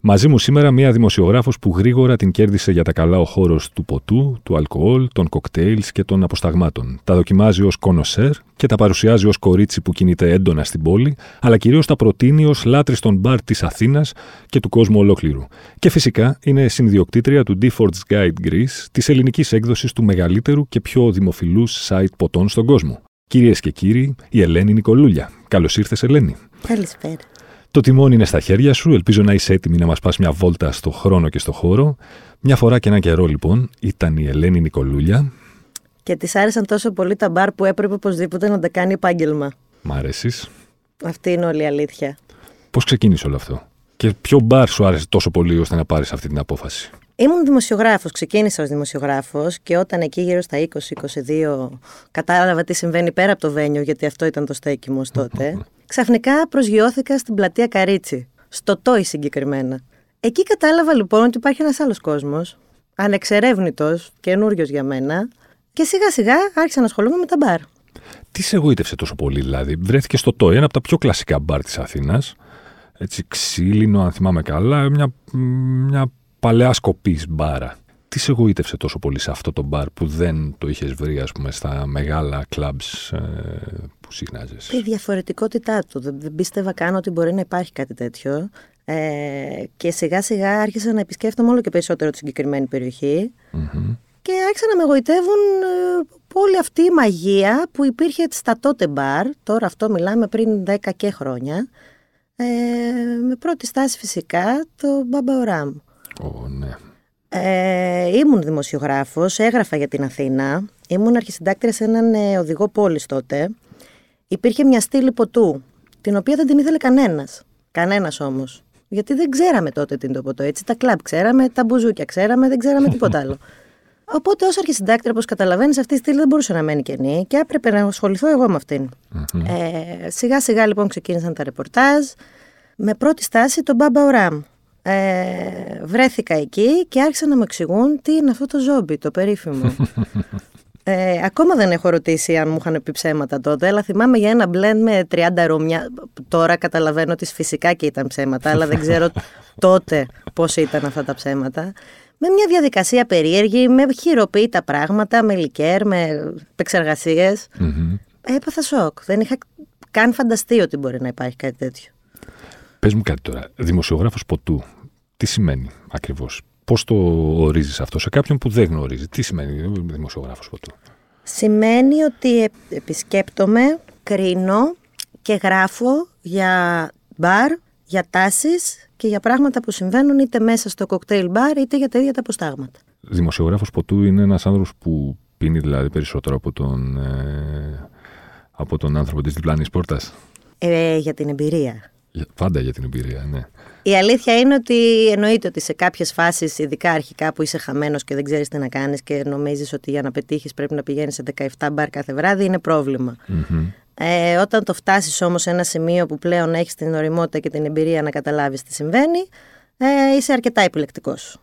Μαζί μου σήμερα μία δημοσιογράφος που γρήγορα την κέρδισε για τα καλά ο χώρος του ποτού, του αλκοόλ, των κοκτέιλς και των αποσταγμάτων. Τα δοκιμάζει ως κονοσέρ και τα παρουσιάζει ως κορίτσι που κινείται έντονα στην πόλη, αλλά κυρίως τα προτείνει ως λάτρης των μπαρ της Αθήνας και του κόσμου ολόκληρου. Και φυσικά είναι συνδιοκτήτρια του Default's Guide Greece, της ελληνικής έκδοσης του μεγαλύτερου και πιο δημοφιλούς site ποτών στον κόσμο. Κυρίες και κύριοι, η Ελένη Νικολούλια. Καλώς ήρθες, Ελένη. Καλησπέρα. Το τιμόνι είναι στα χέρια σου. Ελπίζω να είσαι έτοιμη να μας πας μια βόλτα στο χρόνο και στο χώρο. Μια φορά και ένα καιρό, λοιπόν, ήταν η Ελένη Νικολούλια. Και της άρεσαν τόσο πολύ τα μπαρ που έπρεπε οπωσδήποτε να τα κάνει επάγγελμα. Μ' αρέσεις; Αυτή είναι όλη η αλήθεια. Πώς ξεκίνησε όλο αυτό, Και ποιο μπαρ σου άρεσε τόσο πολύ ώστε να πάρεις αυτή την απόφαση; Ήμουν δημοσιογράφος, ξεκίνησα ως δημοσιογράφος και όταν εκεί γύρω στα 20-22 κατάλαβα τι συμβαίνει πέρα από το βένιο, γιατί αυτό ήταν το στέκι μου τότε, ξαφνικά προσγειώθηκα στην πλατεία Καρίτσι, στο Τόι συγκεκριμένα. Εκεί κατάλαβα λοιπόν ότι υπάρχει ένας άλλος κόσμος, ανεξερεύνητος, καινούριος για μένα, και σιγά σιγά άρχισα να ασχολούμαι με τα μπαρ. Τι σε εγωίτευσε τόσο πολύ, δηλαδή; Βρέθηκε στο Τόι, ένα από τα πιο κλασικά μπαρ της Αθήνας. Έτσι ξύλινο, αν θυμάμαι καλά, μια, μια παλαιά σκοπής μπάρα. Τι σε εγωίτευσε τόσο πολύ σε αυτό το μπαρ που δεν το είχες βρει, ας πούμε, στα μεγάλα κλαμπ ε, που συχνάζεσαι. Η διαφορετικότητά του. Δεν, δεν πίστευα καν ότι μπορεί να υπάρχει κάτι τέτοιο. Ε, και σιγά σιγά άρχισα να επισκέφτομαι όλο και περισσότερο τη συγκεκριμένη περιοχή. Mm-hmm. Και άρχισαν να με εγωιτεύουν ε, όλη αυτή η μαγεία που υπήρχε στα τότε μπαρ. Τώρα αυτό μιλάμε πριν 10 και χρόνια. Ε, με πρώτη στάση φυσικά το Μπαμπαοράμ. Oh, ναι. Ε, ήμουν δημοσιογράφος, έγραφα για την Αθήνα. Ήμουν αρχισυντάκτρια σε έναν ε, οδηγό πόλης τότε. Υπήρχε μια στήλη ποτού, την οποία δεν την ήθελε κανένας. Κανένας όμως. Γιατί δεν ξέραμε τότε τι είναι το ποτό. Έτσι, τα κλαμπ ξέραμε, τα μπουζούκια ξέραμε, δεν ξέραμε τίποτα άλλο. Οπότε, ως αρχισυντάκτρια, όπως καταλαβαίνεις, αυτή η στήλη δεν μπορούσε να μένει κενή και έπρεπε να ασχοληθώ εγώ με αυτην Ε, σιγά σιγά λοιπόν ξεκίνησαν τα ρεπορτάζ. Με πρώτη στάση τον Μπάμπα Οράμ, ε, βρέθηκα εκεί και άρχισαν να μου εξηγούν τι είναι αυτό το ζόμπι, το περίφημο. Ε, ακόμα δεν έχω ρωτήσει αν μου είχαν πει ψέματα τότε, αλλά θυμάμαι για ένα blend με 30 ρούμια. Τώρα καταλαβαίνω ότι φυσικά και ήταν ψέματα, αλλά δεν ξέρω τότε πώς ήταν αυτά τα ψέματα. Με μια διαδικασία περίεργη, με χειροποίητα πράγματα, με λικέρ, με επεξεργασίες. Mm-hmm. Έπαθα σοκ. Δεν είχα καν φανταστεί ότι μπορεί να υπάρχει κάτι τέτοιο. Πες μου κάτι τώρα. Δημοσιογράφος ποτού. Τι σημαίνει ακριβώς; Πώς το ορίζεις αυτό σε κάποιον που δεν γνωρίζει; Τι σημαίνει δημοσιογράφος ποτού. Σημαίνει ότι επισκέπτομαι, κρίνω και γράφω για μπαρ, για τάσεις και για πράγματα που συμβαίνουν είτε μέσα στο κοκτέιλ μπαρ είτε για τα ίδια τα αποστάγματα. Δημοσιογράφος ποτού είναι ένας άνθρωπος που πίνει δηλαδή περισσότερο από τον, ε, από τον άνθρωπο της διπλάνης πόρτας; Ε, για την εμπειρία. Πάντα για την εμπειρία, ναι. Η αλήθεια είναι ότι εννοείται ότι σε κάποιες φάσεις, ειδικά αρχικά που είσαι χαμένος και δεν ξέρεις τι να κάνεις και νομίζεις ότι για να πετύχεις πρέπει να πηγαίνεις σε 17 μπαρ κάθε βράδυ, είναι πρόβλημα. Ε, όταν το φτάσεις όμως σε ένα σημείο που πλέον έχεις την οριμότητα και την εμπειρία να καταλάβεις τι συμβαίνει, ε, είσαι αρκετά επιλεκτικός.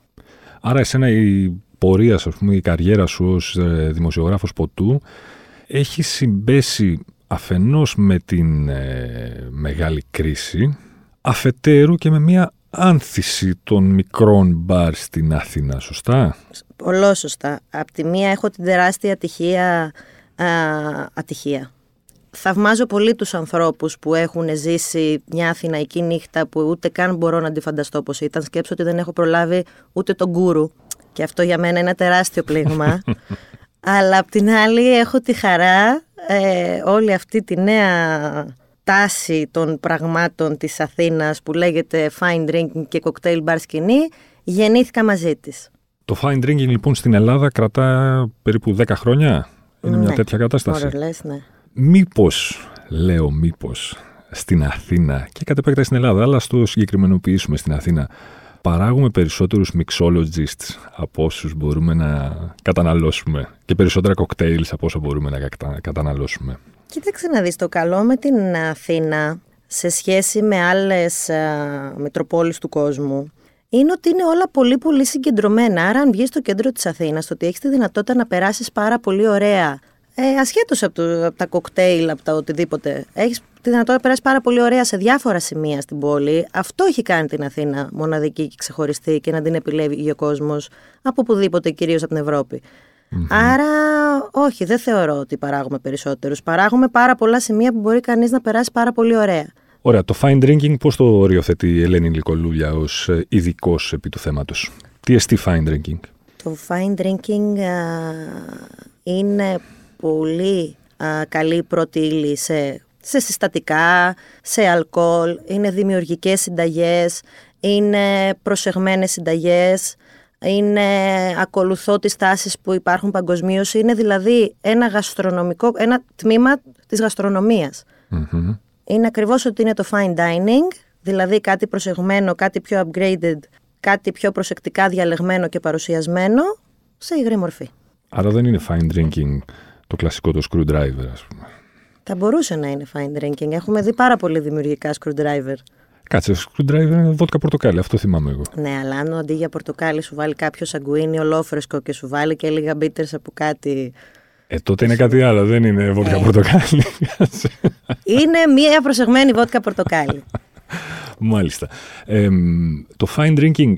Άρα, εσένα η πορεία, ας πούμε, η καριέρα σου ως ε, δημοσιογράφος ποτού έχει συμπέσει αφενός με την ε, μεγάλη κρίση, αφετέρου και με μια άνθηση των μικρών μπαρ στην Αθήνα, σωστά; Πολύ σωστά. Απ' τη μία έχω την τεράστια ατυχία, α, ατυχία. Θαυμάζω πολύ τους ανθρώπους που έχουν ζήσει μια αθηναϊκή νύχτα που ούτε καν μπορώ να αντιφανταστώ πώς ήταν. Σκέψω ότι δεν έχω προλάβει ούτε τον κούρου και αυτό για μένα είναι ένα τεράστιο πλήγμα. Αλλά απ' την άλλη έχω τη χαρά ε, όλη αυτή τη νέα τάση των πραγμάτων της Αθήνας που λέγεται fine drinking και cocktail bar σκηνή, γεννήθηκα μαζί της. Το fine drinking λοιπόν στην Ελλάδα κρατά περίπου 10 χρόνια; Είναι μια ναι, τέτοια κατάσταση; Λες, ναι. Μήπως, λέω μήπως, στην Αθήνα και κατ' επέκταση στην Ελλάδα, αλλά στο συγκεκριμενοποιήσουμε στην Αθήνα, παράγουμε περισσότερους mixologists από όσους μπορούμε να καταναλώσουμε και περισσότερα cocktails από όσο μπορούμε να καταναλώσουμε. Κοίταξε να δεις το καλό με την Αθήνα σε σχέση με άλλες α, μετροπόλεις του κόσμου είναι ότι είναι όλα πολύ πολύ συγκεντρωμένα. Άρα αν βγεις στο κέντρο της Αθήνας, το ότι έχεις τη δυνατότητα να περάσεις πάρα πολύ ωραία ε, ασχέτως από, το, από τα κοκτέιλ, από τα οτιδήποτε. Έχεις τη δυνατότητα να περάσεις πάρα πολύ ωραία σε διάφορα σημεία στην πόλη. Αυτό έχει κάνει την Αθήνα μοναδική και ξεχωριστή και να την επιλέγει ο κόσμος από οπουδήποτε, κυρίως από την ευρωπη Άρα, όχι, δεν θεωρώ ότι παράγουμε περισσότερους. Παράγουμε πάρα πολλά σημεία που μπορεί κανείς να περάσει πάρα πολύ ωραία. Ωραία. Το fine drinking πώς το οριοθετεί η Ελένη Λικολούλια ως ε, ειδικό επί του θέματος; Τι εστί fine drinking; Το fine drinking α, είναι πολύ α, καλή πρώτη ύλη σε, σε συστατικά, σε αλκοόλ, είναι δημιουργικές συνταγές, είναι προσεγμένες συνταγές, είναι ακολουθώ τις τάσεις που υπάρχουν παγκοσμίως. είναι δηλαδή ένα γαστρονομικό, ένα τμήμα της γαστρονομιας Είναι ακριβώς ότι είναι το fine dining, δηλαδή κάτι προσεγμένο, κάτι πιο upgraded, κάτι πιο προσεκτικά διαλεγμένο και παρουσιασμένο σε υγρή μορφή. Άρα δεν είναι fine drinking το κλασικό το screwdriver, ας πούμε. Θα μπορούσε να είναι fine drinking. Έχουμε δει πάρα πολύ δημιουργικά screwdriver. Κάτσε, screwdriver είναι βότκα πορτοκάλι, αυτό θυμάμαι εγώ. Ναι, αλλά αν αντί για πορτοκάλι σου βάλει κάποιο σαγκουίνι ολόφρεσκο και σου βάλει και λίγα μπίτερ από κάτι. Ε, τότε είναι κάτι άλλο, δεν είναι βότκα ε. πορτοκάλι. είναι μία προσεγμένη βότκα πορτοκάλι. Μάλιστα. Ε, το fine drinking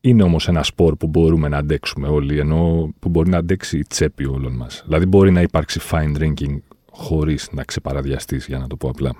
είναι όμως ένα σπορ που μπορούμε να αντέξουμε όλοι, ενώ που μπορεί να αντέξει η τσέπη όλων μας. Δηλαδή μπορεί να υπάρξει fine drinking χωρίς να ξεπαραδιαστείς, για να το πω απλά.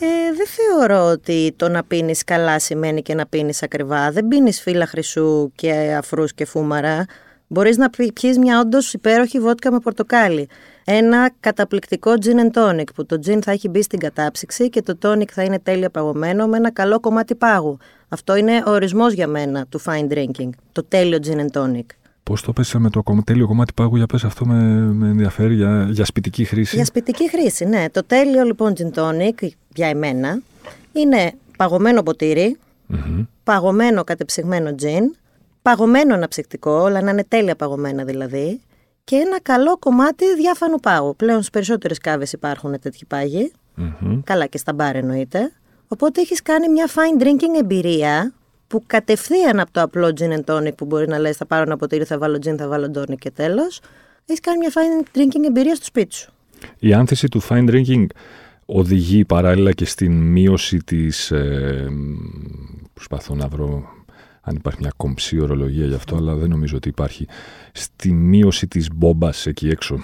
Ε, δεν θεωρώ ότι το να πίνεις καλά σημαίνει και να πίνεις ακριβά. Δεν πίνεις φύλλα χρυσού και αφρούς και φούμαρα. Μπορείς να πιεις μια όντως υπέροχη βότκα με πορτοκάλι. Ένα καταπληκτικό gin and tonic που το gin θα έχει μπει στην κατάψυξη και το tonic θα είναι τέλεια παγωμένο με ένα καλό κομμάτι πάγου. Αυτό είναι ο ορισμός για μένα του fine drinking. Το τέλειο gin and tonic. Πώς το πες με το τέλειο κομμάτι πάγου, για πες αυτό με, με ενδιαφέρει για, για σπιτική χρήση. Για σπιτική χρήση, ναι. Το τέλειο λοιπόν gin tonic για εμένα είναι παγωμένο παγωμένο κατεψυγμένο gin, παγωμένο αναψυκτικό, όλα να είναι τέλεια παγωμένα δηλαδή, και ένα καλό κομμάτι διάφανου πάγου. Πλέον στις περισσότερες κάβες υπάρχουν τέτοιοι Καλά και στα μπαρ εννοείται. Οπότε έχεις κάνει μια fine drinking εμπειρία που κατευθείαν από το απλό gin and tonic που μπορεί να λες θα πάρω ένα ποτήρι, θα βάλω gin, θα βάλω tonic και τέλος, έχεις κάνει μια fine drinking εμπειρία στο σπίτι σου. Η άνθηση του fine drinking οδηγεί παράλληλα και στην μείωση της... Ε, προσπαθώ να βρω αν υπάρχει μια κομψή ορολογία γι' αυτό, αλλά δεν νομίζω ότι υπάρχει. Στη μείωση της μπόμπας εκεί έξω.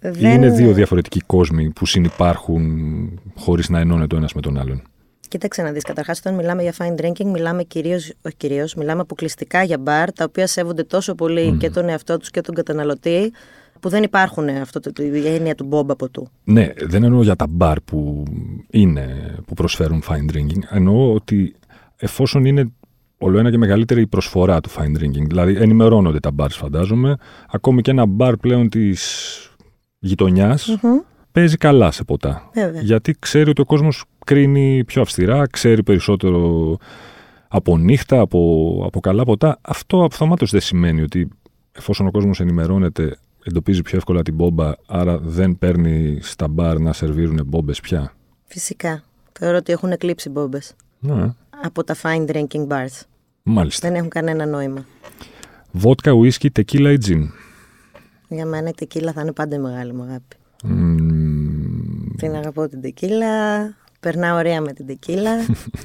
Δεν... Είναι δύο διαφορετικοί κόσμοι που συνυπάρχουν χωρίς να ενώνεται ο ένας με τον άλλον. Κοίταξε να δεις. Καταρχάς, όταν μιλάμε για fine drinking, μιλάμε κυρίω, όχι κυρίως, μιλάμε αποκλειστικά για μπαρ, τα οποία σέβονται τόσο πολύ και τον εαυτό τους και τον καταναλωτή, που δεν υπάρχουν αυτό το, η έννοια του μπόμπα από του. Ναι, δεν εννοώ για τα μπαρ που είναι, που προσφέρουν fine drinking. Εννοώ ότι εφόσον είναι όλο ένα και μεγαλύτερη η προσφορά του fine drinking, δηλαδή ενημερώνονται τα μπαρ, φαντάζομαι, ακόμη και ένα μπαρ πλέον της γειτονια παίζει καλά σε ποτά. Γιατί ξέρει ότι ο κόσμος κρίνει πιο αυστηρά, ξέρει περισσότερο από νύχτα, από, από καλά ποτά. Αυτό αυτομάτως δεν σημαίνει ότι εφόσον ο κόσμος ενημερώνεται, εντοπίζει πιο εύκολα την μπόμπα, άρα δεν παίρνει στα μπαρ να σερβίρουν μπόμπες πια. Φυσικά. Θεωρώ ότι έχουν εκλείψει μπόμπες. Ναι. Από τα fine drinking bars. Μάλιστα. Δεν έχουν κανένα νόημα. Βότκα, ουίσκι, τεκίλα ή τζιν; Για μένα η τεκίλα θα είναι πάντα η μεγάλη μου αγάπη. Mm. Την αγαπώ την τεκίλα. Περνάω ωραία με την τεκίλα.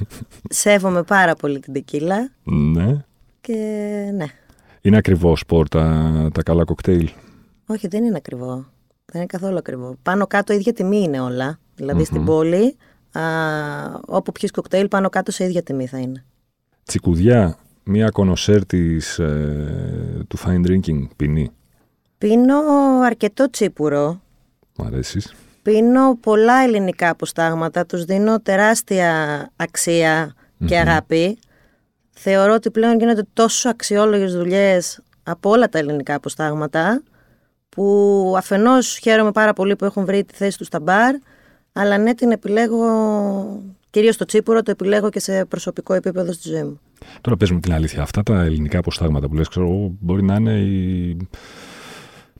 Σέβομαι πάρα πολύ την τεκίλα. Ναι. Και ναι. Είναι ακριβό σπορ τα, τα καλά κοκτέιλ; Όχι, δεν είναι ακριβό. Δεν είναι καθόλου ακριβό. Πάνω κάτω ίδια τιμή είναι όλα. Δηλαδή στην πόλη, α, όπου πιεις κοκτέιλ, πάνω κάτω σε ίδια τιμή θα είναι. Τσικουδιά, μία κονοσέρ της, ε, του fine drinking πίνει. Πίνω αρκετό τσίπουρο. Μ' αρέσεις. Πίνω πολλά ελληνικά αποστάγματα, τους δίνω τεράστια και αγάπη. Θεωρώ ότι πλέον γίνονται τόσο αξιόλογες δουλειές από όλα τα ελληνικά αποστάγματα που αφενός χαίρομαι πάρα πολύ που έχουν βρει τη θέση τους στα μπαρ αλλά ναι την επιλέγω, κυρίως το τσίπουρο το επιλέγω και σε προσωπικό επίπεδο στη ζωή μου. Τώρα πες μου την αλήθεια, αυτά τα ελληνικά αποστάγματα που λες ξέρω μπορεί να είναι η...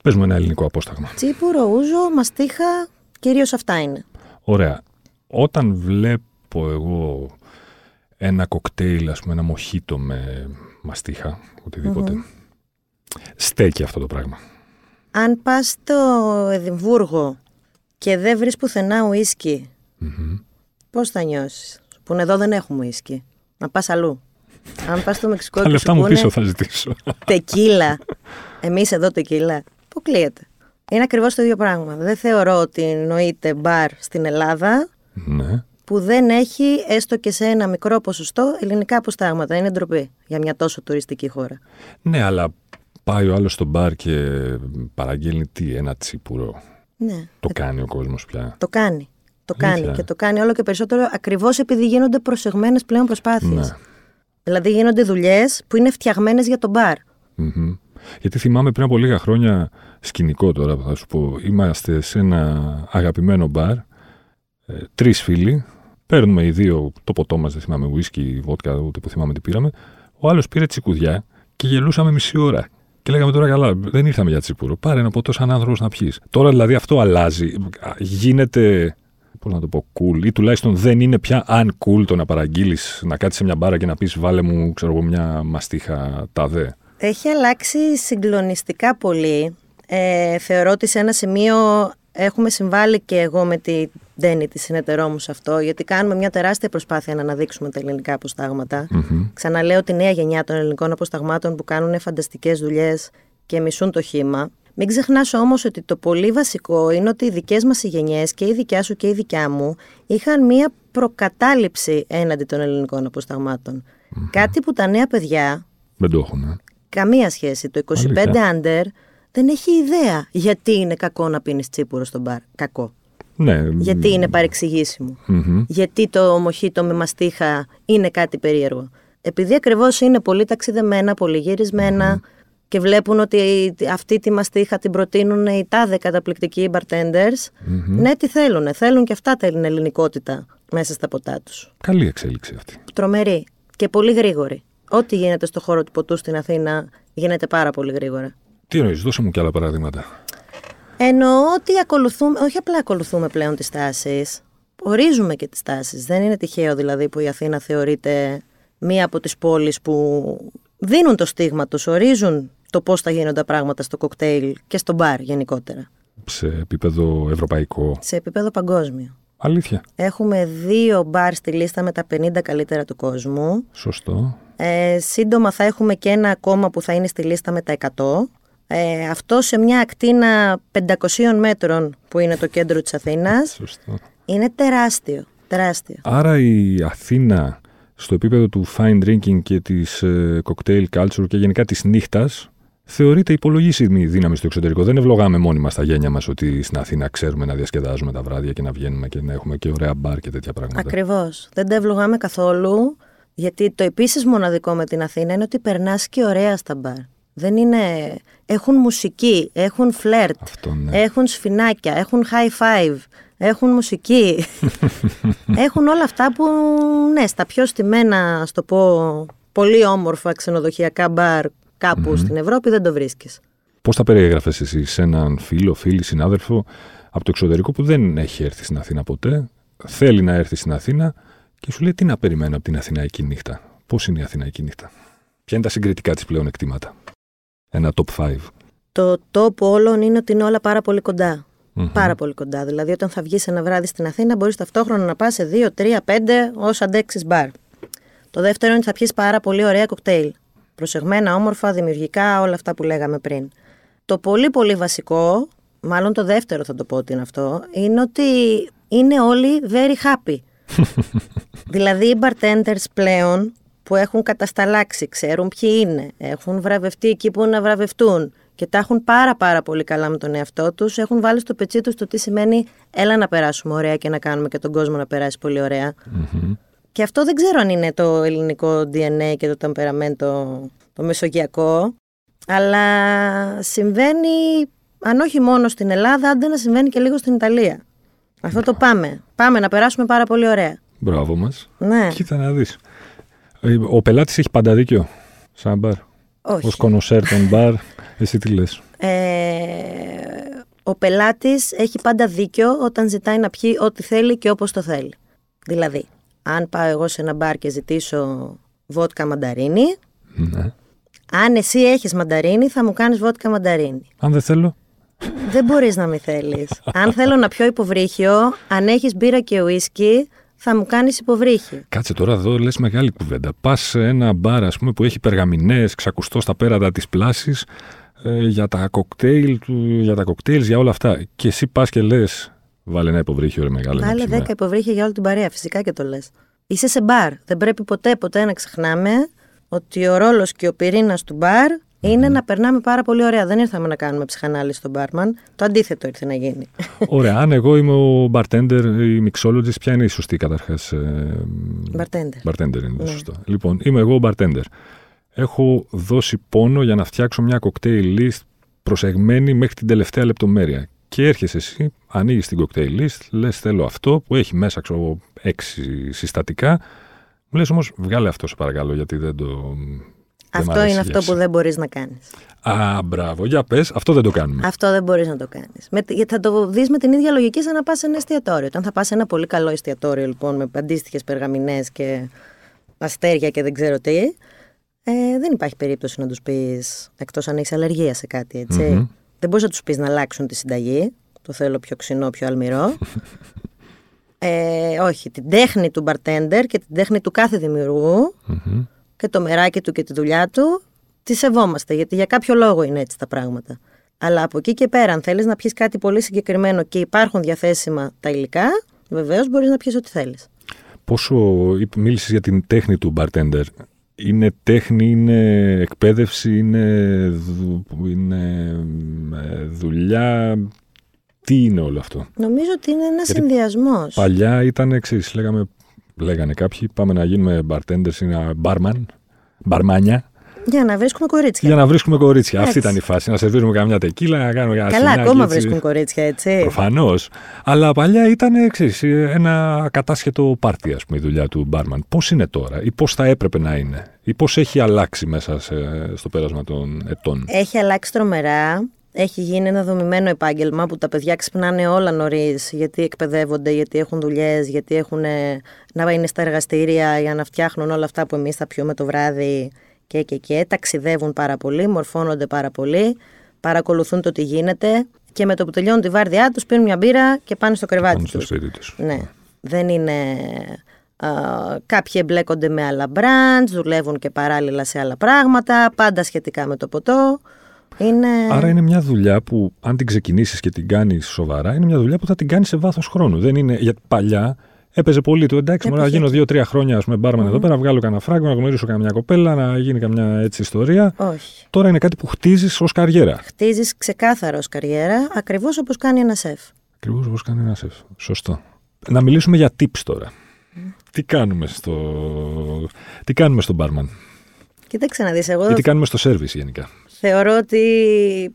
Πες μου ένα ελληνικό απόσταγμα. Τσίπουρο, ούζο, μαστίχα, Κυρίως αυτά είναι. Ωραία. Όταν βλέπω εγώ ένα κοκτέιλ, ας πούμε, ένα μοχίτο με μαστίχα, στέκει αυτό το πράγμα. Αν πας στο Εδιμβούργο και δεν βρεις πουθενά ουίσκι, mm-hmm. Πώς θα νιώσεις; Που εδώ δεν έχουμε ουίσκι. Να πας αλλού. Αν πας στο Μεξικό και λεφτά μου πίσω θα ζητήσω. Τεκίλα. Εμείς εδώ τεκίλα. Πού κλείεται; Είναι ακριβώς το ίδιο πράγμα. Δεν θεωρώ ότι νοείται μπαρ στην Ελλάδα ναι. που δεν έχει έστω και σε ένα μικρό ποσοστό ελληνικά αποστάγματα. Είναι ντροπή για μια τόσο τουριστική χώρα. Ναι, αλλά πάει ο άλλος στο μπαρ και παραγγέλνει τι, ένα τσίπουρο. Ναι. Το κάνει ο κόσμος πια. Το κάνει. Το κάνει και το κάνει όλο και περισσότερο ακριβώς επειδή γίνονται προσεγμένες πλέον προσπάθειες. Ναι. Δηλαδή γίνονται δουλειές που είναι φτιαγμένες για τον μπαρ. mm Γιατί θυμάμαι πριν από λίγα χρόνια, σκηνικό τώρα θα σου πω, είμαστε σε ένα αγαπημένο μπαρ, ε, τρεις φίλοι, παίρνουμε οι δύο το ποτό μας, δεν θυμάμαι, whisky, βότκα, ούτε που θυμάμαι τι πήραμε. Ο άλλος πήρε τσικουδιά και γελούσαμε μισή ώρα. Και λέγαμε τώρα καλά, δεν ήρθαμε για τσίπουρο. Πάρε ένα ποτό σαν άνθρωπος να πιεις. Τώρα δηλαδή αυτό αλλάζει. Γίνεται πώς να το πω, cool ή τουλάχιστον δεν είναι πια uncool το να παραγγείλεις, να κάτσεις σε μια μπάρα και να πεις βάλε μου, ξέρω εγώ, μια μαστίχα τάδε. Έχει αλλάξει συγκλονιστικά πολύ. Ε, θεωρώ ότι σε ένα σημείο έχουμε συμβάλει και εγώ με τη Ντένι, τη συνεταιρό μου σε αυτό, γιατί κάνουμε μια τεράστια προσπάθεια να αναδείξουμε τα ελληνικά αποστάγματα. Mm-hmm. Ξαναλέω τη νέα γενιά των ελληνικών αποσταγμάτων που κάνουν φανταστικές δουλειές και μισούν το χήμα. Μην ξεχνάς όμως ότι το πολύ βασικό είναι ότι οι δικές μας οι γενιές και η δικιά σου και η δικιά μου είχαν μία προκατάληψη έναντι των ελληνικών αποσταγμάτων. Κάτι που τα νέα παιδιά. Δεν το έχουν. Ε. Καμία σχέση. Το 25 under δεν έχει ιδέα γιατί είναι κακό να πίνεις τσίπουρο στον μπαρ. Κακό. Ναι. Γιατί είναι Γιατί το μοχίτο με μαστίχα είναι κάτι περίεργο. Επειδή ακριβώς είναι πολύ ταξιδεμένα, πολύ και βλέπουν ότι αυτή τη μαστίχα την προτείνουν οι τάδε καταπληκτικοί bartenders. Ναι, τι θέλουν. Θέλουν και αυτά την ελληνικότητα μέσα στα ποτά τους. Καλή εξέλιξη αυτή. Τρομερή και πολύ γρήγορη. Ό,τι γίνεται στο χώρο του ποτού στην Αθήνα γίνεται πάρα πολύ γρήγορα. Τι εννοείς, δώσε μου και άλλα παραδείγματα. Εννοώ ότι ακολουθούμε, όχι απλά ακολουθούμε πλέον τις τάσεις, ορίζουμε και τις τάσεις. Δεν είναι τυχαίο δηλαδή που η Αθήνα θεωρείται μία από τις πόλεις που δίνουν το στίγμα τους, ορίζουν το πώς θα γίνονται τα πράγματα στο κοκτέιλ και στο μπαρ γενικότερα. Σε επίπεδο ευρωπαϊκό. Σε επίπεδο παγκόσμιο. Αλήθεια. Έχουμε δύο μπαρ στη λίστα με τα 50 καλύτερα του κόσμου. Σωστό. Ε, σύντομα θα έχουμε και ένα ακόμα που θα είναι στη λίστα με τα 100. Ε, αυτό σε μια ακτίνα 500 μέτρων που είναι το κέντρο της Αθήνας. Σωστό. Είναι τεράστιο. τεράστιο. Άρα η Αθήνα στο επίπεδο του fine drinking και της ε, cocktail culture και γενικά της νύχτας θεωρείται υπολογίσιμη δύναμη στο εξωτερικό. Δεν ευλογάμε μόνοι μας τα γένια μας ότι στην Αθήνα ξέρουμε να διασκεδάζουμε τα βράδια και να βγαίνουμε και να έχουμε και ωραία μπαρ και τέτοια πράγματα. Ακριβώς. Δεν τα ευλογάμε καθόλου. Γιατί το επίσης μοναδικό με την Αθήνα είναι ότι περνάς και ωραία στα μπαρ. Δεν είναι. Έχουν μουσική, έχουν φλερτ, ναι. έχουν σφινάκια, έχουν high five, έχουν μουσική. έχουν όλα αυτά που, ναι, στα πιο στημένα, στο πω, πολύ όμορφα ξενοδοχειακά μπαρ καπου στην Ευρώπη δεν το βρίσκεις. Πώς θα περιέγραφες εσύ σε έναν φίλο, φίλη, συνάδελφο από το εξωτερικό που δεν έχει έρθει στην Αθήνα ποτέ, θέλει να έρθει στην Αθήνα και σου λέει τι να περιμένω από την Αθηναϊκή νύχτα; Πώς είναι η Αθηναϊκή νύχτα; Ποια είναι τα συγκριτικά της πλέον εκτήματα. Ένα top 5. Το top όλων είναι ότι είναι όλα πάρα πολύ Πάρα πολύ κοντά. Δηλαδή, όταν θα βγεις ένα βράδυ στην Αθήνα, μπορείς ταυτόχρονα να πας σε 2, 3, 5 ω αντέξεις μπαρ. Το δεύτερο είναι ότι θα πιεις πάρα πολύ ωραία κοκτέιλ. Προσεγμένα, όμορφα, δημιουργικά, όλα αυτά που λέγαμε πριν. Το πολύ πολύ βασικό, μάλλον το δεύτερο θα το πω ότι είναι αυτό, είναι ότι είναι όλοι very happy. δηλαδή οι bartenders πλέον που έχουν κατασταλάξει, ξέρουν ποιοι είναι, έχουν βραβευτεί εκεί που να βραβευτούν και τα έχουν πάρα πάρα πολύ καλά με τον εαυτό τους, έχουν βάλει στο πετσί τους το τι σημαίνει έλα να περάσουμε ωραία και να κάνουμε και τον κόσμο να περάσει πολύ Και αυτό δεν ξέρω αν είναι το ελληνικό DNA και το ταμπεραμέντο το μεσογειακό, αλλά συμβαίνει, αν όχι μόνο στην Ελλάδα, άντε να συμβαίνει και λίγο στην Ιταλία. Αυτό το πάμε. Πάμε να περάσουμε πάρα πολύ ωραία. Μπράβο μας. Ναι. Κοίτα να δεις. Ε, ο πελάτης έχει πάντα δίκιο. Σαν μπαρ. Όχι. Ω κονοσέρ των μπαρ, εσύ τι λες. Ε, ο πελάτης έχει πάντα δίκιο όταν ζητάει να πιει ό,τι θέλει και όπως το θέλει. Δηλαδή, αν πάω εγώ σε ένα μπαρ και ζητήσω βότκα μανταρίνη, Ναι. αν εσύ έχεις μανταρίνη θα μου κάνεις βότκα μανταρίνη. Αν δεν θέλω. Δεν μπορείς να μην θέλεις. αν θέλω να πιω υποβρύχιο, αν έχεις μπύρα και ουίσκι, θα μου κάνεις υποβρύχιο. Κάτσε τώρα εδώ, λες μεγάλη κουβέντα. Πας σε ένα μπαρ, ας πούμε, που έχει περγαμηνέ, ξακουστό στα πέρατα της πλάσης ε, για τα κοκτέιλ, του, για τα κοκτέιλς, για όλα αυτά. Και εσύ πας και λες, βάλε ένα υποβρύχιο, ρε μεγάλο. να Βάλε πιούμε». 10 υποβρύχια για όλη την παρέα, φυσικά και το λες. Είσαι σε μπαρ. Δεν πρέπει ποτέ ποτέ να ξεχνάμε ότι ο ρόλος και ο πυρήνας του μπαρ είναι να περνάμε πάρα πολύ ωραία. Δεν ήρθαμε να κάνουμε ψυχανάλυση στον μπάρμαν. Το αντίθετο ήρθε να γίνει. Ωραία, αν εγώ είμαι ο bartender ή mixologist, ποια είναι η σωστή καταρχάς. Bartender. bartender είναι το Ναι. σωστό. Λοιπόν, είμαι εγώ ο bartender. Έχω δώσει πόνο για να φτιάξω μια cocktail list προσεγμένη μέχρι την τελευταία λεπτομέρεια. Και έρχεσαι εσύ, ανοίγεις την cocktail list, λες: Θέλω αυτό που έχει μέσα ξέρω, εγώ, έξι συστατικά. Μου λες όμως, βγάλε αυτό σε παρακαλώ, γιατί δεν το. δεν μ' Αυτό αρέσει είναι για αυτό που εσύ». δεν μπορείς να κάνεις. Α, μπράβο, για πες, αυτό δεν το κάνουμε. Αυτό δεν μπορείς να το κάνεις. Γιατί θα το δεις με την ίδια λογική σαν να πας σε ένα εστιατόριο. Όταν θα πας σε ένα πολύ καλό εστιατόριο, λοιπόν, με αντίστοιχες περγαμηνές και αστέρια και δεν ξέρω τι, ε, δεν υπάρχει περίπτωση να τους πεις εκτός αν έχεις αλλεργία σε κάτι, έτσι. Μμμ. Δεν μπορείς να τους πεις να αλλάξουν τη συνταγή. Το θέλω πιο ξινό, πιο αλμυρό. ε, όχι, την τέχνη του bartender και την τέχνη του κάθε δημιουργού Μμμ. και το μεράκι του και τη δουλειά του, τη σεβόμαστε, γιατί για κάποιο λόγο είναι έτσι τα πράγματα. Αλλά από εκεί και πέρα, αν θέλεις να πιεις κάτι πολύ συγκεκριμένο και υπάρχουν διαθέσιμα τα υλικά, βεβαίως μπορείς να πιεις ό,τι θέλεις. Πόσο μίλησες για την τέχνη του bartender. Είναι τέχνη, είναι εκπαίδευση, είναι, δου- είναι ε, δουλειά. Τι είναι όλο αυτό; Νομίζω ότι είναι ένας Γιατί συνδυασμός. Παλιά ήταν εξής. Λέγαμε, λέγανε κάποιοι, πάμε να γίνουμε bartenders ή ένα barman, μπαρμάνια, Για να βρίσκουμε κορίτσια. για να βρίσκουμε κορίτσια. Αυτή Έτσι. ήταν η φάση. Να σερβίρουμε καμιά τεκίλα, να κάνουμε ένα Καλά, σινάκι, ακόμα έτσι. βρίσκουν κορίτσια, έτσι. Προφανώς. Αλλά παλιά ήταν εξής, ένα κατάσχετο πάρτι, ας πούμε, η δουλειά του μπάρμαν. Πώς είναι τώρα, ή πώς θα έπρεπε να είναι, ή πώς έχει αλλάξει μέσα σε- στο πέρασμα των ετών; Έχει αλλάξει τρομερά. Έχει γίνει ένα δομημένο επάγγελμα που τα παιδιά ξυπνάνε όλα νωρίς γιατί εκπαιδεύονται, γιατί έχουν δουλειές, γιατί έχουν ε, να είναι στα εργαστήρια για να φτιάχνουν όλα αυτά που εμείς θα πιούμε το βράδυ και και και. Ταξιδεύουν πάρα πολύ, μορφώνονται πάρα πολύ, παρακολουθούν το τι γίνεται και με το που τελειώνουν τη βάρδιά τους πίνουν μια μπύρα και πάνε στο κρεβάτι Πάνω στο τους. σπίτι τους. Ναι. Δεν είναι. Α, κάποιοι εμπλέκονται με άλλα μπραντς, δουλεύουν και παράλληλα σε άλλα πράγματα, πάντα σχετικά με το ποτό. Είναι. Άρα είναι μια δουλειά που, αν την ξεκινήσεις και την κάνεις σοβαρά, είναι μια δουλειά που θα την κάνεις σε βάθος χρόνου. Δεν είναι, γιατί παλιά έπαιζε πολύ το εντάξει, μου να γίνω Εποχή. δύο-τρία χρόνια, ας πούμε, μπάρμαν εδώ πέρα, βγάλω κανένα φράγκο, να γνωρίσω καμιά κοπέλα, να γίνει καμιά έτσι ιστορία. Όχι. Τώρα είναι κάτι που χτίζεις ως καριέρα. Χτίζεις ξεκάθαρο καριέρα, ακριβώς όπως κάνει ένα σεφ. Ακριβώς όπως κάνει ένα σεφ. Σωστό. Να μιλήσουμε για tips τώρα. Τι κάνουμε στο, τι κάνουμε στον μπάρμαν; Κοίταξε να δεις, εγώ ή τι κάνουμε στο σερβις γενικά. θεωρώ ότι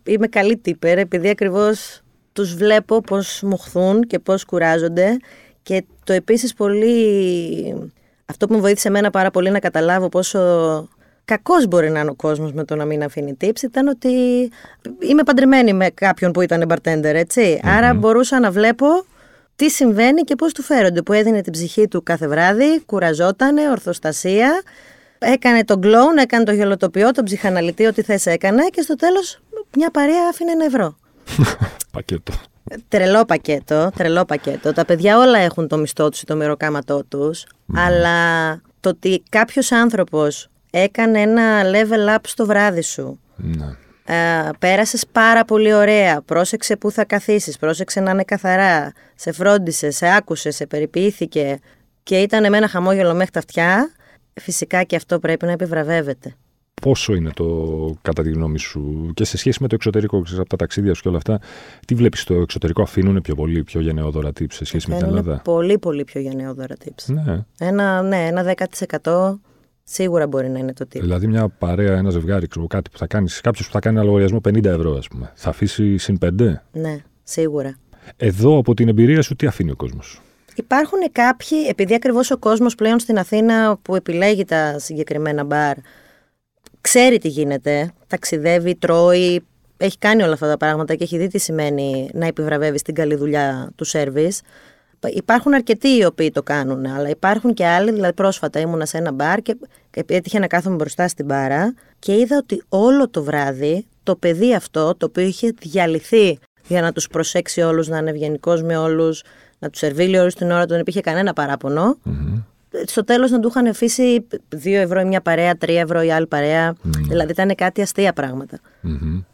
είμαι καλή τύπερ, επειδή ακριβώς τους βλέπω πώς μοχθούν και πώς κουράζονται. Και το επίσης πολύ. Αυτό που με βοήθησε εμένα πάρα πολύ να καταλάβω πόσο κακός μπορεί να είναι ο κόσμος με το να μην αφήνει tips ήταν ότι είμαι παντρεμένη με κάποιον που ήταν bartender, ετσι Άρα μπορούσα να βλέπω τι συμβαίνει και πώς του φέρονται. Που έδινε την ψυχή του κάθε βράδυ, κουραζότανε, ορθοστασία, έκανε τον κλόουν, έκανε τον γελοτοποιό, τον ψυχαναλυτή, ό,τι θες έκανε και στο τέλος μια παρέα άφηνε ένα ευρώ. Πακέτο. Τρελό πακέτο, τρελό πακέτο. Τα παιδιά όλα έχουν το μισθό τους ή το μεροκάματό τους, αλλά το ότι κάποιος άνθρωπος έκανε ένα level up στο βράδυ σου, Ναι. ε, πέρασες πάρα πολύ ωραία, πρόσεξε που θα καθίσεις, πρόσεξε να είναι καθαρά, σε φρόντισε, σε άκουσε, σε περιποιήθηκε και ήταν με ένα χαμόγελο μέχρι τα αυτιά, φυσικά και αυτό πρέπει να επιβραβεύεται. Πόσο είναι το κατά τη γνώμη σου και σε σχέση με το εξωτερικό, ξέρεις, από τα ταξίδια σου και όλα αυτά, τι βλέπεις στο εξωτερικό, αφήνουν πιο πολύ, πιο γενναιόδωρα tips σε σχέση με την Κάνουν Ελλάδα; πολύ πολύ πιο γενναιόδωρα tips. Ναι. Ένα, ναι, ένα 10% σίγουρα μπορεί να είναι το tip. Δηλαδή, μια παρέα, ένα ζευγάρι, ξέρω, κάτι που θα κάνεις, κάποιος που θα κάνει ένα λογαριασμό 50 ευρώ, ας πούμε, θα αφήσει συν 5. Ναι, σίγουρα. Εδώ από την εμπειρία σου, τι αφήνει ο κόσμος; Υπάρχουν κάποιοι, επειδή ακριβώς ο κόσμος πλέον στην Αθήνα που επιλέγει τα συγκεκριμένα μπαρ, ξέρει τι γίνεται, ταξιδεύει, τρώει, έχει κάνει όλα αυτά τα πράγματα και έχει δει τι σημαίνει να επιβραβεύεις την καλή δουλειά του σερβις. Υπάρχουν αρκετοί οι οποίοι το κάνουν, αλλά υπάρχουν και άλλοι. Δηλαδή, πρόσφατα ήμουνα σε ένα μπαρ και έτυχε να κάθομαι μπροστά στην μπάρα και είδα ότι όλο το βράδυ το παιδί αυτό, το οποίο είχε διαλυθεί για να τους προσέξει όλους, να είναι ευγενικός με όλους, να τους σερβίλει όλους την ώρα, δεν υπήρχε κανένα παράπονο. Mm-hmm. Στο τέλος να του είχαν αφήσει 2 ευρώ η μια παρέα, 3 ευρώ η άλλη παρέα. Mm-hmm. Δηλαδή ήταν κάτι αστεία πράγματα. Mm-hmm.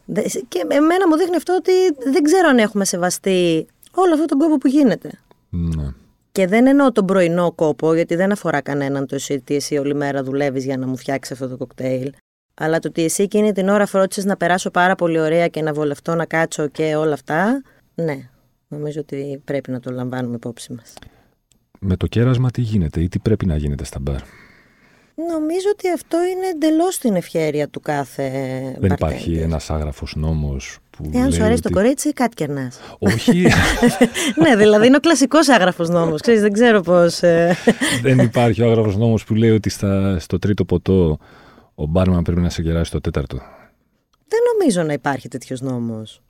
Και εμένα μου δείχνει αυτό ότι δεν ξέρω αν έχουμε σεβαστεί όλο αυτόν τον κόπο που γίνεται. Ναι. Και δεν εννοώ τον πρωινό κόπο, γιατί δεν αφορά κανέναν το εσύ ότι εσύ όλη μέρα δουλεύεις για να μου φτιάξεις αυτό το κοκτέιλ. Αλλά το ότι εσύ εκείνη την ώρα φρόντισες να περάσω πάρα πολύ ωραία και να βολευτώ, να κάτσω και όλα αυτά, ναι, νομίζω ότι πρέπει να το λαμβάνουμε υπόψη μας. Με το κέρασμα τι γίνεται ή τι πρέπει να γίνεται στα μπαρ; Νομίζω ότι αυτό είναι εντελώς στην ευχέρεια του κάθε. Δεν υπάρχει ένας άγραφος νόμος που. Εάν σου αρέσει το κορίτσι, κάτι κερνάς. Όχι. ναι, δηλαδή είναι ο κλασικός άγραφος νόμος. Δεν ξέρω πώς. Ε. Δεν υπάρχει ο άγραφος νόμος που λέει ότι στα, στο τρίτο ποτό ο μπάρμαν πρέπει να σε κεράσει το τέταρτο. Δεν νομίζω να υπάρχει τέτοιος νόμος.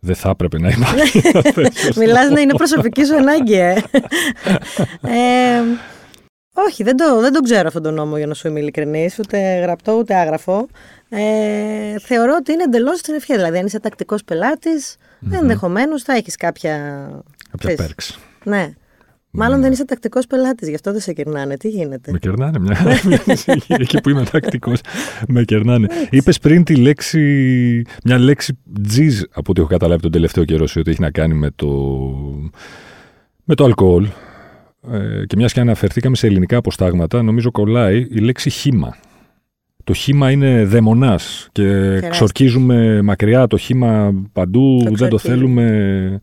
Δεν θα έπρεπε να υπάρχει. Μιλάς να είναι προσωπική σου ανάγκη, ε. ε όχι, δεν το, δεν το ξέρω αυτόν τον νόμο για να σου είμαι ειλικρινής, ούτε γραπτό ούτε άγραφο. Ε, θεωρώ ότι είναι εντελώς στην ευχή. Δηλαδή, αν είσαι τακτικός πελάτης, mm-hmm. ενδεχομένως θα έχεις κάποια. Κάποια πέρξη. Ναι. Μάλλον δεν είσαι τακτικός πελάτης, γι' αυτό δεν σε κερνάνε. Τι γίνεται; Με κερνάνε μια. Εκεί που είμαι τακτικός, με κερνάνε. Είπες πριν τη λέξη, μια λέξη τζιζ από ό,τι έχω καταλάβει τον τελευταίο καιρό, ότι έχει να κάνει με το, με το αλκοόλ. Ε, και μιας και αναφερθήκαμε σε ελληνικά αποστάγματα, νομίζω κολλάει η λέξη χήμα. Το χήμα είναι δαιμονάς και ξορκίζουμε μακριά το χήμα παντού, δεν το θέλουμε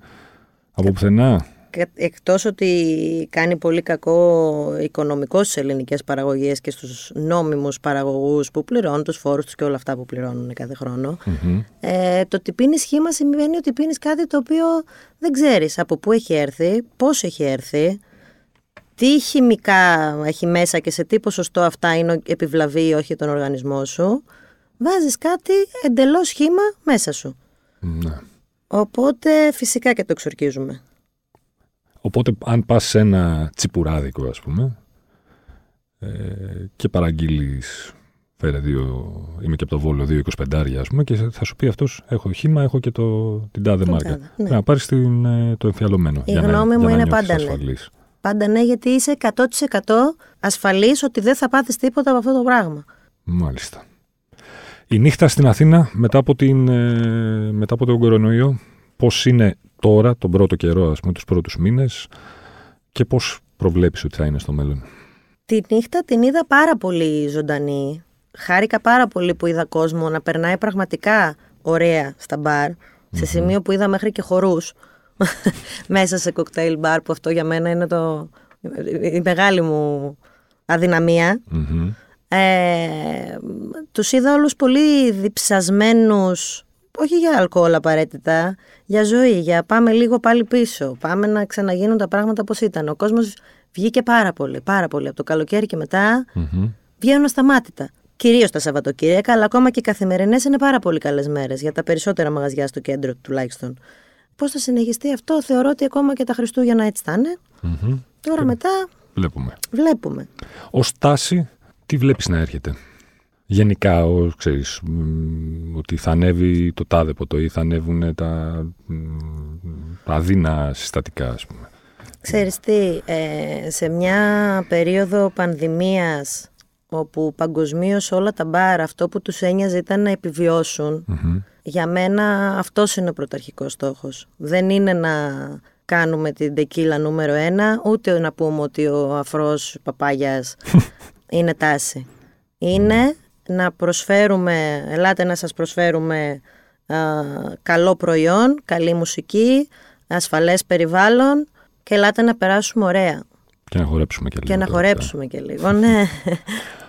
από πουθενά εκτός ότι κάνει πολύ κακό οικονομικό στις ελληνικές παραγωγές και στους νόμιμους παραγωγούς που πληρώνουν τους φόρους τους και όλα αυτά που πληρώνουν κάθε ε, το ότι πίνεις σχήμα σημαίνει ότι πίνεις κάτι το οποίο δεν ξέρεις από πού έχει έρθει, πώς έχει έρθει, τι χημικά έχει μέσα και σε τι ποσοστό αυτά είναι επιβλαβή ή όχι τον οργανισμό σου, βάζεις κάτι εντελώς σχήμα μέσα σου. Ναι. Οπότε φυσικά και το εξορκίζουμε. Οπότε αν πας σε ένα τσιπουράδικο ας πούμε ε, και παραγγείλεις φέρε δύο, είμαι και από το Βόλο 2,25 ας πούμε και θα σου πει αυτός έχω χήμα, έχω και το, την τάδε μάρκα. Ναι. Να πάρεις την, ε, το εμφιαλωμένο. Η γνώμη μου είναι πάντα ναι. Πάντα ναι γιατί είσαι 100% ασφαλής ότι δεν θα πάθεις τίποτα από αυτό το πράγμα. Μάλιστα. Η νύχτα στην Αθήνα μετά από, την, ε, μετά από τον κορονοϊό πώς είναι τώρα, τον πρώτο καιρό, ας πούμε, τους πρώτους μήνες και πώς προβλέπεις ότι θα είναι στο μέλλον; Τη νύχτα την είδα πάρα πολύ ζωντανή. Χάρηκα πάρα πολύ που είδα κόσμο να περνάει πραγματικά ωραία στα μπαρ, σε σημείο που είδα μέχρι και χορούς μέσα σε κοκτέιλ μπαρ, που αυτό για μένα είναι το, η μεγάλη μου αδυναμια Ε, τους είδα όλους πολύ διψασμένους όχι για αλκοόλ απαραίτητα, για ζωή, για πάμε λίγο πάλι πίσω, πάμε να ξαναγίνουν τα πράγματα όπως ήταν. Ο κόσμος βγήκε πάρα πολύ, πάρα πολύ. Από το καλοκαίρι και μετά mm-hmm. βγαίνουν ασταμάτητα. Κυρίως τα Σαββατοκύριακα, αλλά ακόμα και οι καθημερινές είναι πάρα πολύ καλές μέρες για τα περισσότερα μαγαζιά στο κέντρο τουλάχιστον. Πώς θα συνεχιστεί αυτό, θεωρώ ότι ακόμα και τα Χριστούγεννα έτσι θα είναι. Mm-hmm. Τώρα μετά. Βλέπουμε. Βλέπουμε. Ω τάση, τι βλέπεις να έρχεται; Γενικά, ο, ξέρεις, ότι θα ανέβει το τάδε ποτό ή θα ανέβουν τα, τα αδύνα συστατικά, ας πούμε. Ξέρεις τι, ε, σε μια περίοδο πανδημίας όπου παγκοσμίως όλα τα μπαρ αυτό που τους ένοιαζε ήταν να επιβιωσουν για μένα αυτός είναι ο πρωταρχικός στόχος. Δεν είναι να κάνουμε την τεκίλα νούμερο ένα, ούτε να πούμε ότι ο αφρός παπάγιας είναι τάση. Είναι να προσφέρουμε, ελάτε να σας προσφέρουμε καλό προϊόν, καλή μουσική, ασφαλές περιβάλλον και ελάτε να περάσουμε ωραία. Και να χορέψουμε και λίγο. Και να χορέψουμε και λίγο, ναι.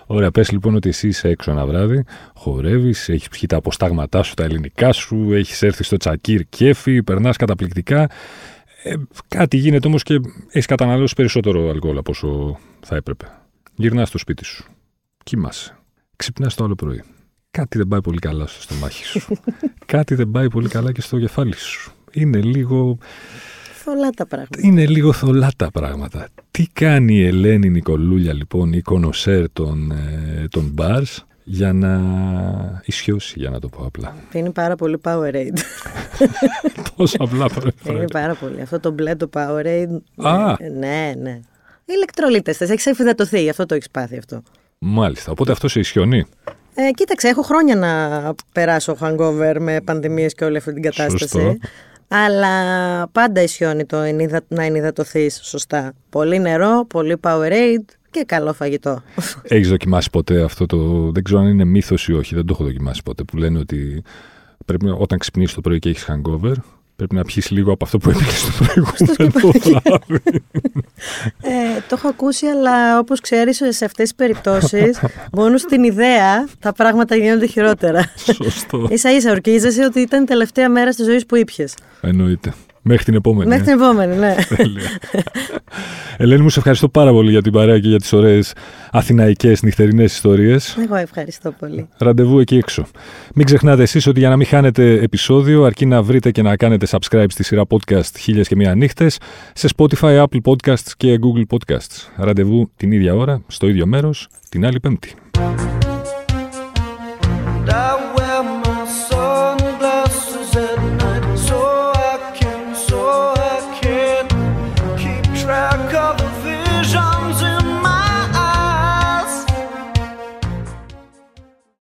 Ωραία, πες λοιπόν ότι εσύ είσαι έξω ένα βράδυ, χορεύεις, έχεις πιει τα αποστάγματά σου, τα ελληνικά σου, έχεις έρθει στο τσακίρ κέφι, περνάς καταπληκτικά. Ε, κάτι γίνεται όμως και έχεις καταναλώσει περισσότερο αλκοόλ από όσο θα έπρεπε. Γυρνάς στο σπίτι σου, κοιμάσαι. Ξυπνάς το άλλο πρωί. κάτι δεν πάει πολύ καλά στο στομάχι σου. κάτι δεν πάει πολύ καλά και στο κεφάλι σου. Είναι λίγο. Θολά τα πράγματα. Είναι λίγο θολά τα πράγματα. Τι κάνει η Ελένη Νικολούλια, λοιπόν, η κονοσέρ των, ε, των bars, για να ισιώσει, για να το πω απλά; Είναι πάρα πολύ Powerade. Τόσο απλά Είναι πάρα πολύ. Αυτό το μπλε το Powerade. Α. Ναι, ναι. ναι. Ηλεκτρολίτες, έχεις εφηδατωθεί, αυτό το έχεις πάθει αυτό. Μάλιστα. Οπότε αυτό σε ισιονεί. Ε, κοίταξε, έχω χρόνια να περάσω hangover με πανδημίες και όλη αυτή την κατάσταση. Σωστό. Αλλά πάντα ισιώνει το ενυδα... να ενυδατωθείς σωστά. Πολύ νερό, πολύ Powerade και καλό φαγητό. Έχεις δοκιμάσει ποτέ αυτό το. Δεν ξέρω αν είναι μύθος ή όχι, δεν το έχω δοκιμάσει ποτέ. Που λένε ότι πρέπει, όταν ξυπνήσεις το πρωί και έχεις hangover, Πρέπει να πιεις λίγο από αυτό που έπιες το προηγούμενο βράδυ. ε, το έχω ακούσει, αλλά όπως ξέρεις σε αυτές τις περιπτώσεις, μόνο στην ιδέα τα πράγματα γίνονται χειρότερα. Σωστό. Ίσα ίσα ορκίζεσαι ότι ήταν η τελευταία μέρα της ζωής που ήπιες. Εννοείται. Μέχρι την επόμενη. Μέχρι την επόμενη, ναι. Ελένη, μου σε ευχαριστώ πάρα πολύ για την παρέα και για τις ωραίες αθηναϊκές νυχτερινές ιστορίες. Εγώ ευχαριστώ πολύ. Ραντεβού εκεί έξω. Μην ξεχνάτε εσείς ότι για να μην χάνετε επεισόδιο, αρκεί να βρείτε και να κάνετε subscribe στη σειρά podcast χίλιες και μία νύχτες σε Spotify, Apple Podcasts και Google Podcasts. Ραντεβού την ίδια ώρα, στο ίδιο μέρος, την άλλη πέμπτη.